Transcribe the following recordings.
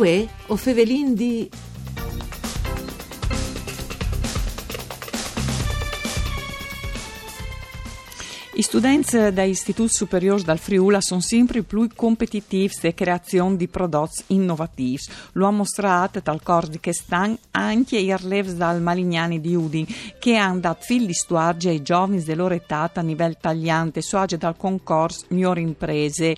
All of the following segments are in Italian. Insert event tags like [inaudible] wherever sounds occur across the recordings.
Uè, o Fevelin di... I studenti dall'Istituto Superiore dal Friuli sono sempre più competitivi nella creazione di prodotti innovativi. Lo ha mostrato dal corso di quest'anno anche i relievi dal Malignani di Udin, che hanno dato fil di stuarge ai giovani della loro età a livello tagliante, suage dal concorso Migliori Imprese.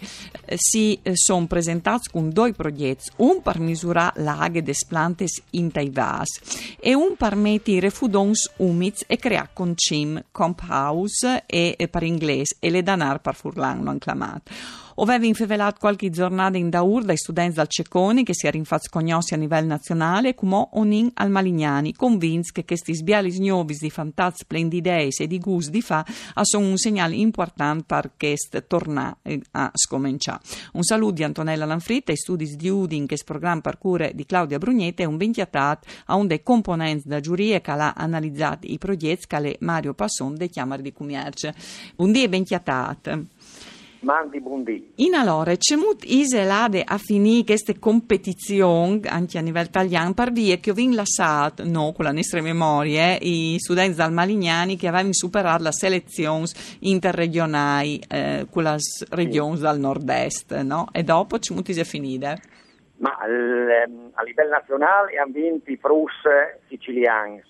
Si sono presentati con due progetti, un per misurare l'aghe des plantes in Taivas e un per mettere refudons umidi e creare con cim, comp house e per inglese e le danar per furlan l'hanno chiamato. Oveva infevelat qualche giornata in Daur dai studenti dal Cecconi che si è rinfaz cognossi a livello nazionale come onin al Malignani, convinti che questi sbiali nuovi di fantazi splendidei e di gusti di fa sono un segnale importante per questo tornare a scominciare. Un saluto di Antonella Lanfritta e studi di Udin che è programma per cure di Claudia Brugnete e un bentiatat a un dei componenti da giuria che ha analizzato i progetti che Mario Passon dei Chiamari di Cumierce. Un dia bentiatat. Mandi buondì. In allora, c'è molto iselade a finire queste competizioni, anche a livello italiano, per via che ho lasciato, no, con la nostra memoria, i studenti dal Malignani che avevano superato la selezione interregionale eh, con le regioni dal nord-est, no? E dopo c'è molto a finire. Ma a livello nazionale hanno vinto i Prus siciliani,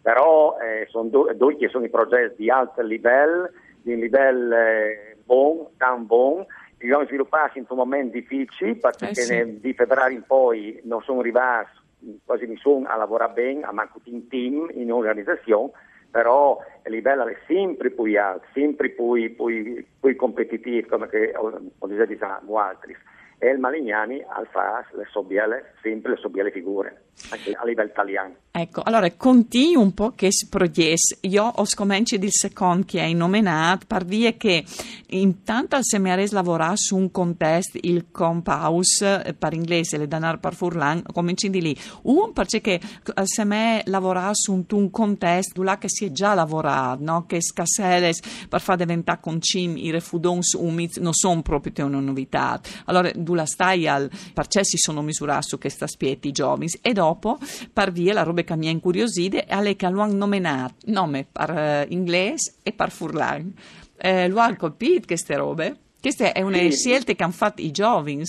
però eh, sono due che sono i progetti di alto livello, di livello... Eh, buon, tan buon, dobbiamo svilupparsi in un momento difficile perché eh sì. di febbraio in poi non sono arrivati quasi nessuno a lavorare bene, a manco in team, in organizzazione, però il livello è sempre più alto, sempre più, più, più competitivo, come che ho, ho detto altri. E il Malignani fa le sobbiele, sempre le sobbiele figure, anche a livello italiano. Ecco, allora conti un po' che proies. Io ho scominciato il secondo che hai nominato per dire che intanto se mi ares lavorare su un contesto, il Comphouse eh, per inglese, le danar per furlan, cominci di lì. Un perché se me lavorare su un, contesto là che si è già lavorato, no? che scasseles per far diventare con cim i refudons umidi non sono proprio una novità. Allora, tu la stai al perché si sono misurati su questa spieti i giovani e dopo per via la roba che mi ha incuriosito è alle che lo hanno nominato nome per uh, inglese e per furlan. Eh, lo hanno colpito queste robe? Questa è una sì. scelta che hanno fatto i giovani,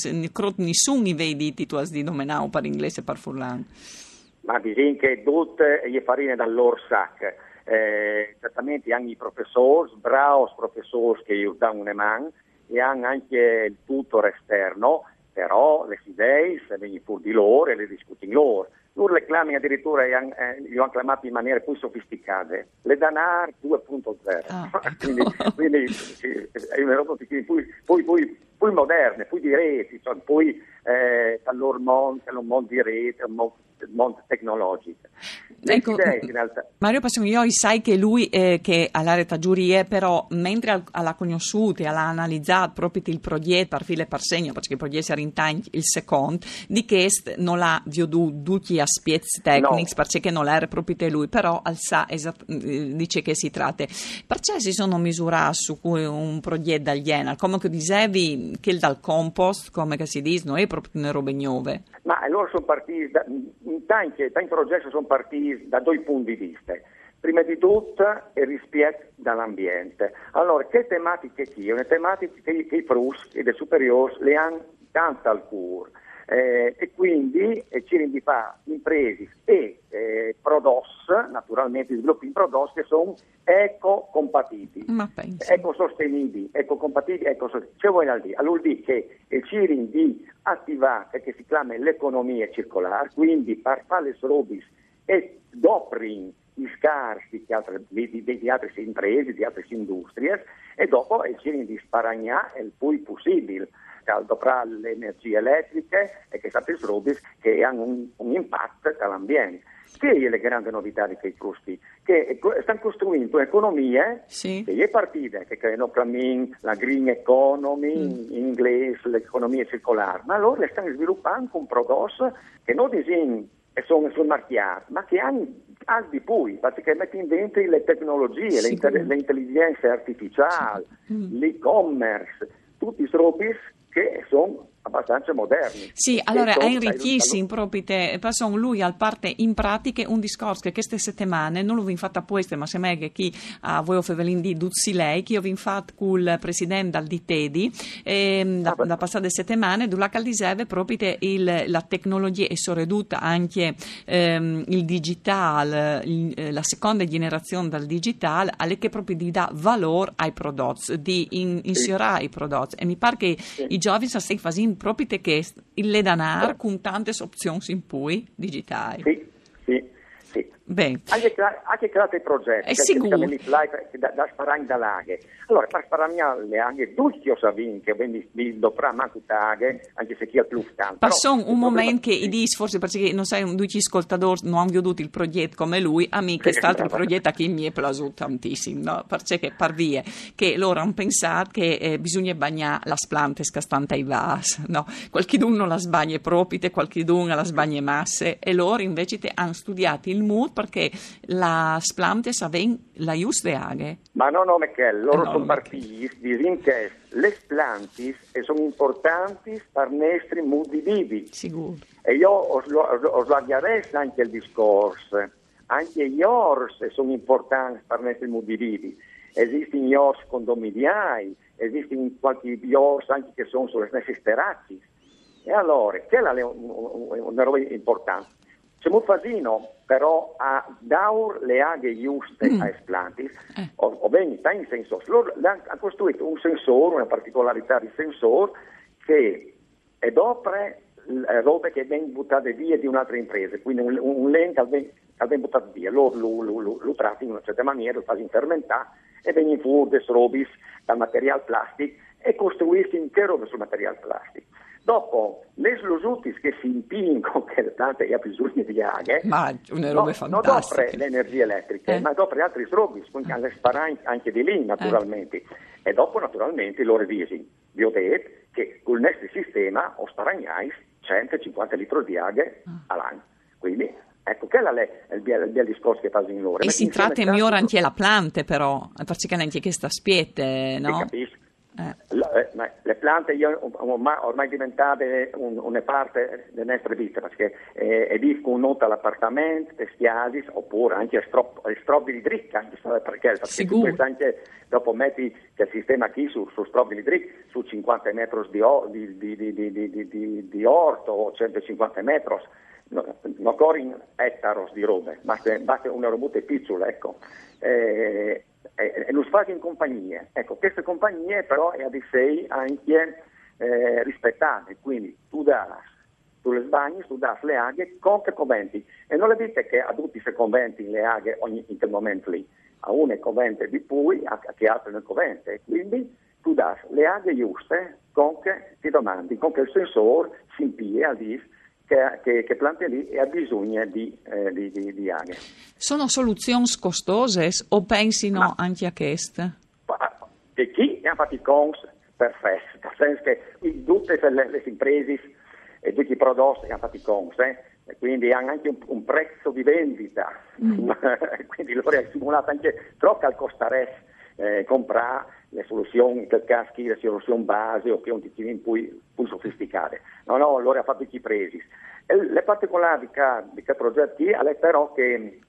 nessuno i vedi tu hai di nominare per inglese e per furlan. Ma bisogna che tutte le farine dal loro sacco. Eh, certamente hanno i professori, bravi professori che aiutano una mano, e hanno anche il tutor esterno, però le idee se vengono pur di loro e le discutono loro. Loro le chiamano addirittura, eh, li hanno chiamati in maniere più sofisticate, le Danar 2.0, ah, [laughs] ecco. quindi, quindi sì, più, poi, poi, poi moderne, poi di reti, cioè, poi eh, dal loro mondo, un mondo di rete, un mondo, tecnologico. Ecco, Mario Passione, io sai che lui eh, che ha l'area giurie, però mentre l'ha conosciuto e l'ha analizzato proprio il progetto per file per segno, perché il progetto era in time il secondo, di che non l'ha veduto tutti aspetti tecnici, no. perché non l'era proprio lui, però al sa esat- eh, dice che si tratta. Perché si sono misurati su un progetto dal Jena, come che dicevi che dal compost, come che si dice, non è proprio una roba nuove. Ma loro sono partiti, da, tanti, tanti progetti sono partiti da due punti di vista. Prima di tutto il rispetto dell'ambiente. Allora, che tematiche qui? Una tematica che, che i PRUS e i superiori le hanno tanto al cuore. Eh, e quindi eh, ci rendi fa imprese e eh, prodotti, naturalmente sviluppi in prodotti che sono ecocompatibili, ecosostenibili, ecocompatibili, ecosostenibili. Cioè vuoi dire? Allora dire che il CIRIN di attivare che si chiama l'economia circolare, quindi per fare robis e doprin i scarsi di altre, di, di, di altre imprese, di altre industrie e dopo il CIRIN di sparagnare il più possibile caldo fra le energie elettriche e che sapete robis che hanno un, un impatto sull'ambiente. Che è la grande novità di quei frusti? Che stanno costruendo un'economia sì. che è partita, che creano la green economy, mm. in inglese l'economia circolare, ma loro le stanno sviluppando con prodotti che non sono sul marchiato, ma che hanno al di più, perché mettono dentro le tecnologie, sì, le, le intelligenze artificiali, sì. mm. l'e-commerce, tutti i robis che sono abbastanza moderni. Sì, allora è ricchissimo proprio te, passò lui al parte in pratica un discorso che queste settimane non l'ho fatto apposta, ma se me che chi a voi fevelin di Duzzi lei, che ho fatto con il presidente al Ditedi, eh, da, ah, da passate settimane, dove diceva proprio il, la tecnologia è sorreduta anche ehm, il digitale, il, eh, la seconda generazione del digitale, alle che proprio di dà valore ai prodotti, di in, inserire sì. i prodotti. E mi pare che sì. i giovani stanno facendo proprio che il denaro con tante opzioni in cui digitali. Sì, sì. Sì. Bene. Anche, anche create progetti, è sicuro. da, da sparare da laghe. Allora, per sparare le laghe, tutti io sapevo che doprà manco taghe, anche se chi ha più tanto. Passò un momento che i dis, forse perché non sai, due ascoltatori non hanno veduto il progetto come lui, a me che quest'altro progetto che mi è piaciuto tantissimo, no? perché per via che loro hanno pensato che eh, bisogna bagnare le plante scastanti ai vas, no? Qualcuno la sbaglia proprio, qualcuno la sbaglia masse e loro invece hanno studiato il il mood perché la splantes avevano la giusta aghe. Ma no, no, Michele, loro eh no, sono partiti di che le splantis sono importanti per nostri modi vivi. Sicuro. E io ho, ho sbagliato anche il discorso. Anche gli ors sono importanti per nostri modi vivi. Esistono gli ors condominiali, esistono qualche ors anche che sono sulle stesse steracci. E allora, quella è una roba importante. Un fasino però a daur le aghe giuste mm. a esplantis, eh. o, o bene, in senso, loro hanno costruito un sensore, una particolarità di sensore che è dopo robe che vengono buttate via di un'altra impresa, quindi un, un link che viene buttato via, loro lo, lo, lo, lo trattano in una certa maniera, lo fanno fermentare e vengono fuori des robis dal materiale plastico e costruiscono intere robe sul materiale plastico. Dopo, le slusutis che si impingono [laughs] che le piante ha bisogno di aghe, ma una roba no, fantastica. Non l'energia elettrica, eh? ma dopo altri strobi, quindi alle sparare anche di lì naturalmente. Eh. E dopo naturalmente loro visi, vi ho detto che con il nostro sistema o sparagnais 150 litri di aghe ah. all'anno. Quindi Ecco, quello è il bel, discorso che fa in loro. E si tratta di migliore anche la planta, però, perché anche questa spiete, no? Capisco. Eh. Le, le piante ormai, ormai diventate un, una parte della nostra vita perché eh, è vivo nota all'appartamento, bestialis oppure anche strobili dricca perché, perché anche dopo metti che il sistema qui su, su strobili dric su 50 metri di, di, di, di, orto o 150 metri no, corri ettaros di robe, basta, basta una robuta piccola, ecco. Eh, e, e lo sfasi in compagnie. Ecco, queste compagnie però è di sé anche eh, rispettate, quindi tu dai tu le sbagli, tu dai le aghe con che conventi. E non le dite che a tutti se conventi le aghe ogni, in quel momento lì, a uno è convente di pui, a, a chi altro non convente. Quindi tu dai le aghe giuste con che ti domandi, con che il sensore si impia a dire che, che, che plante lì e ha bisogno di, eh, di, di, di aghe. Sono soluzioni costose o pensino no. anche a queste? E chi ha fatto i cons perfetti, nel senso che tutte le, le imprese e tutti i prodotti hanno fatto i cons, eh? quindi hanno anche un, un, prezzo di vendita, mm. [laughs] quindi loro hanno simulato anche troppo al costare eh, comprare le soluzioni, in caschi, le soluzioni base o che un po' più, più sofisticate. No, no, allora ha fatto i presi. Le particolarità di questo progetto è però che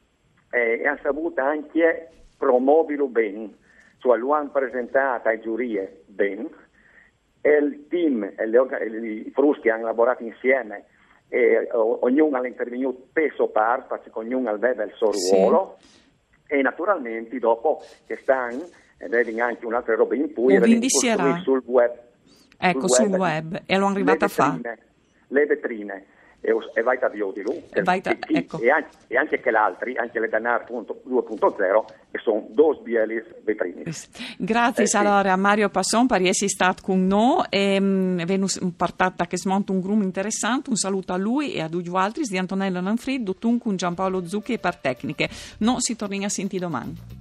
eh, hanno saputo anche promuoverlo bene, cioè lo hanno presentato ai giurie bene, e il team e i fruschi hanno lavorato insieme e ognuno ha intervenuto peso par, perché ognuno aveva il suo ruolo sì. e naturalmente dopo che stanno e vedi anche un'altra roba in cui sul web. Ecco, sul web, sul web. e l'ho arrivata a fare. Le vetrine e, e vai da Biodilu e, vai da, e, ecco. e, anche, e anche che l'altri, anche le Danar 2.0 che sono due bielis vetrini. Grazie eh, allora a Mario Passon per essere stato con noi e um, è partata che smonta un gruppo interessante, un saluto a lui e a due altri di Antonello Lanfrid, Dutun con Giampaolo Zucchi e per tecniche. Non si torna a sentire domani.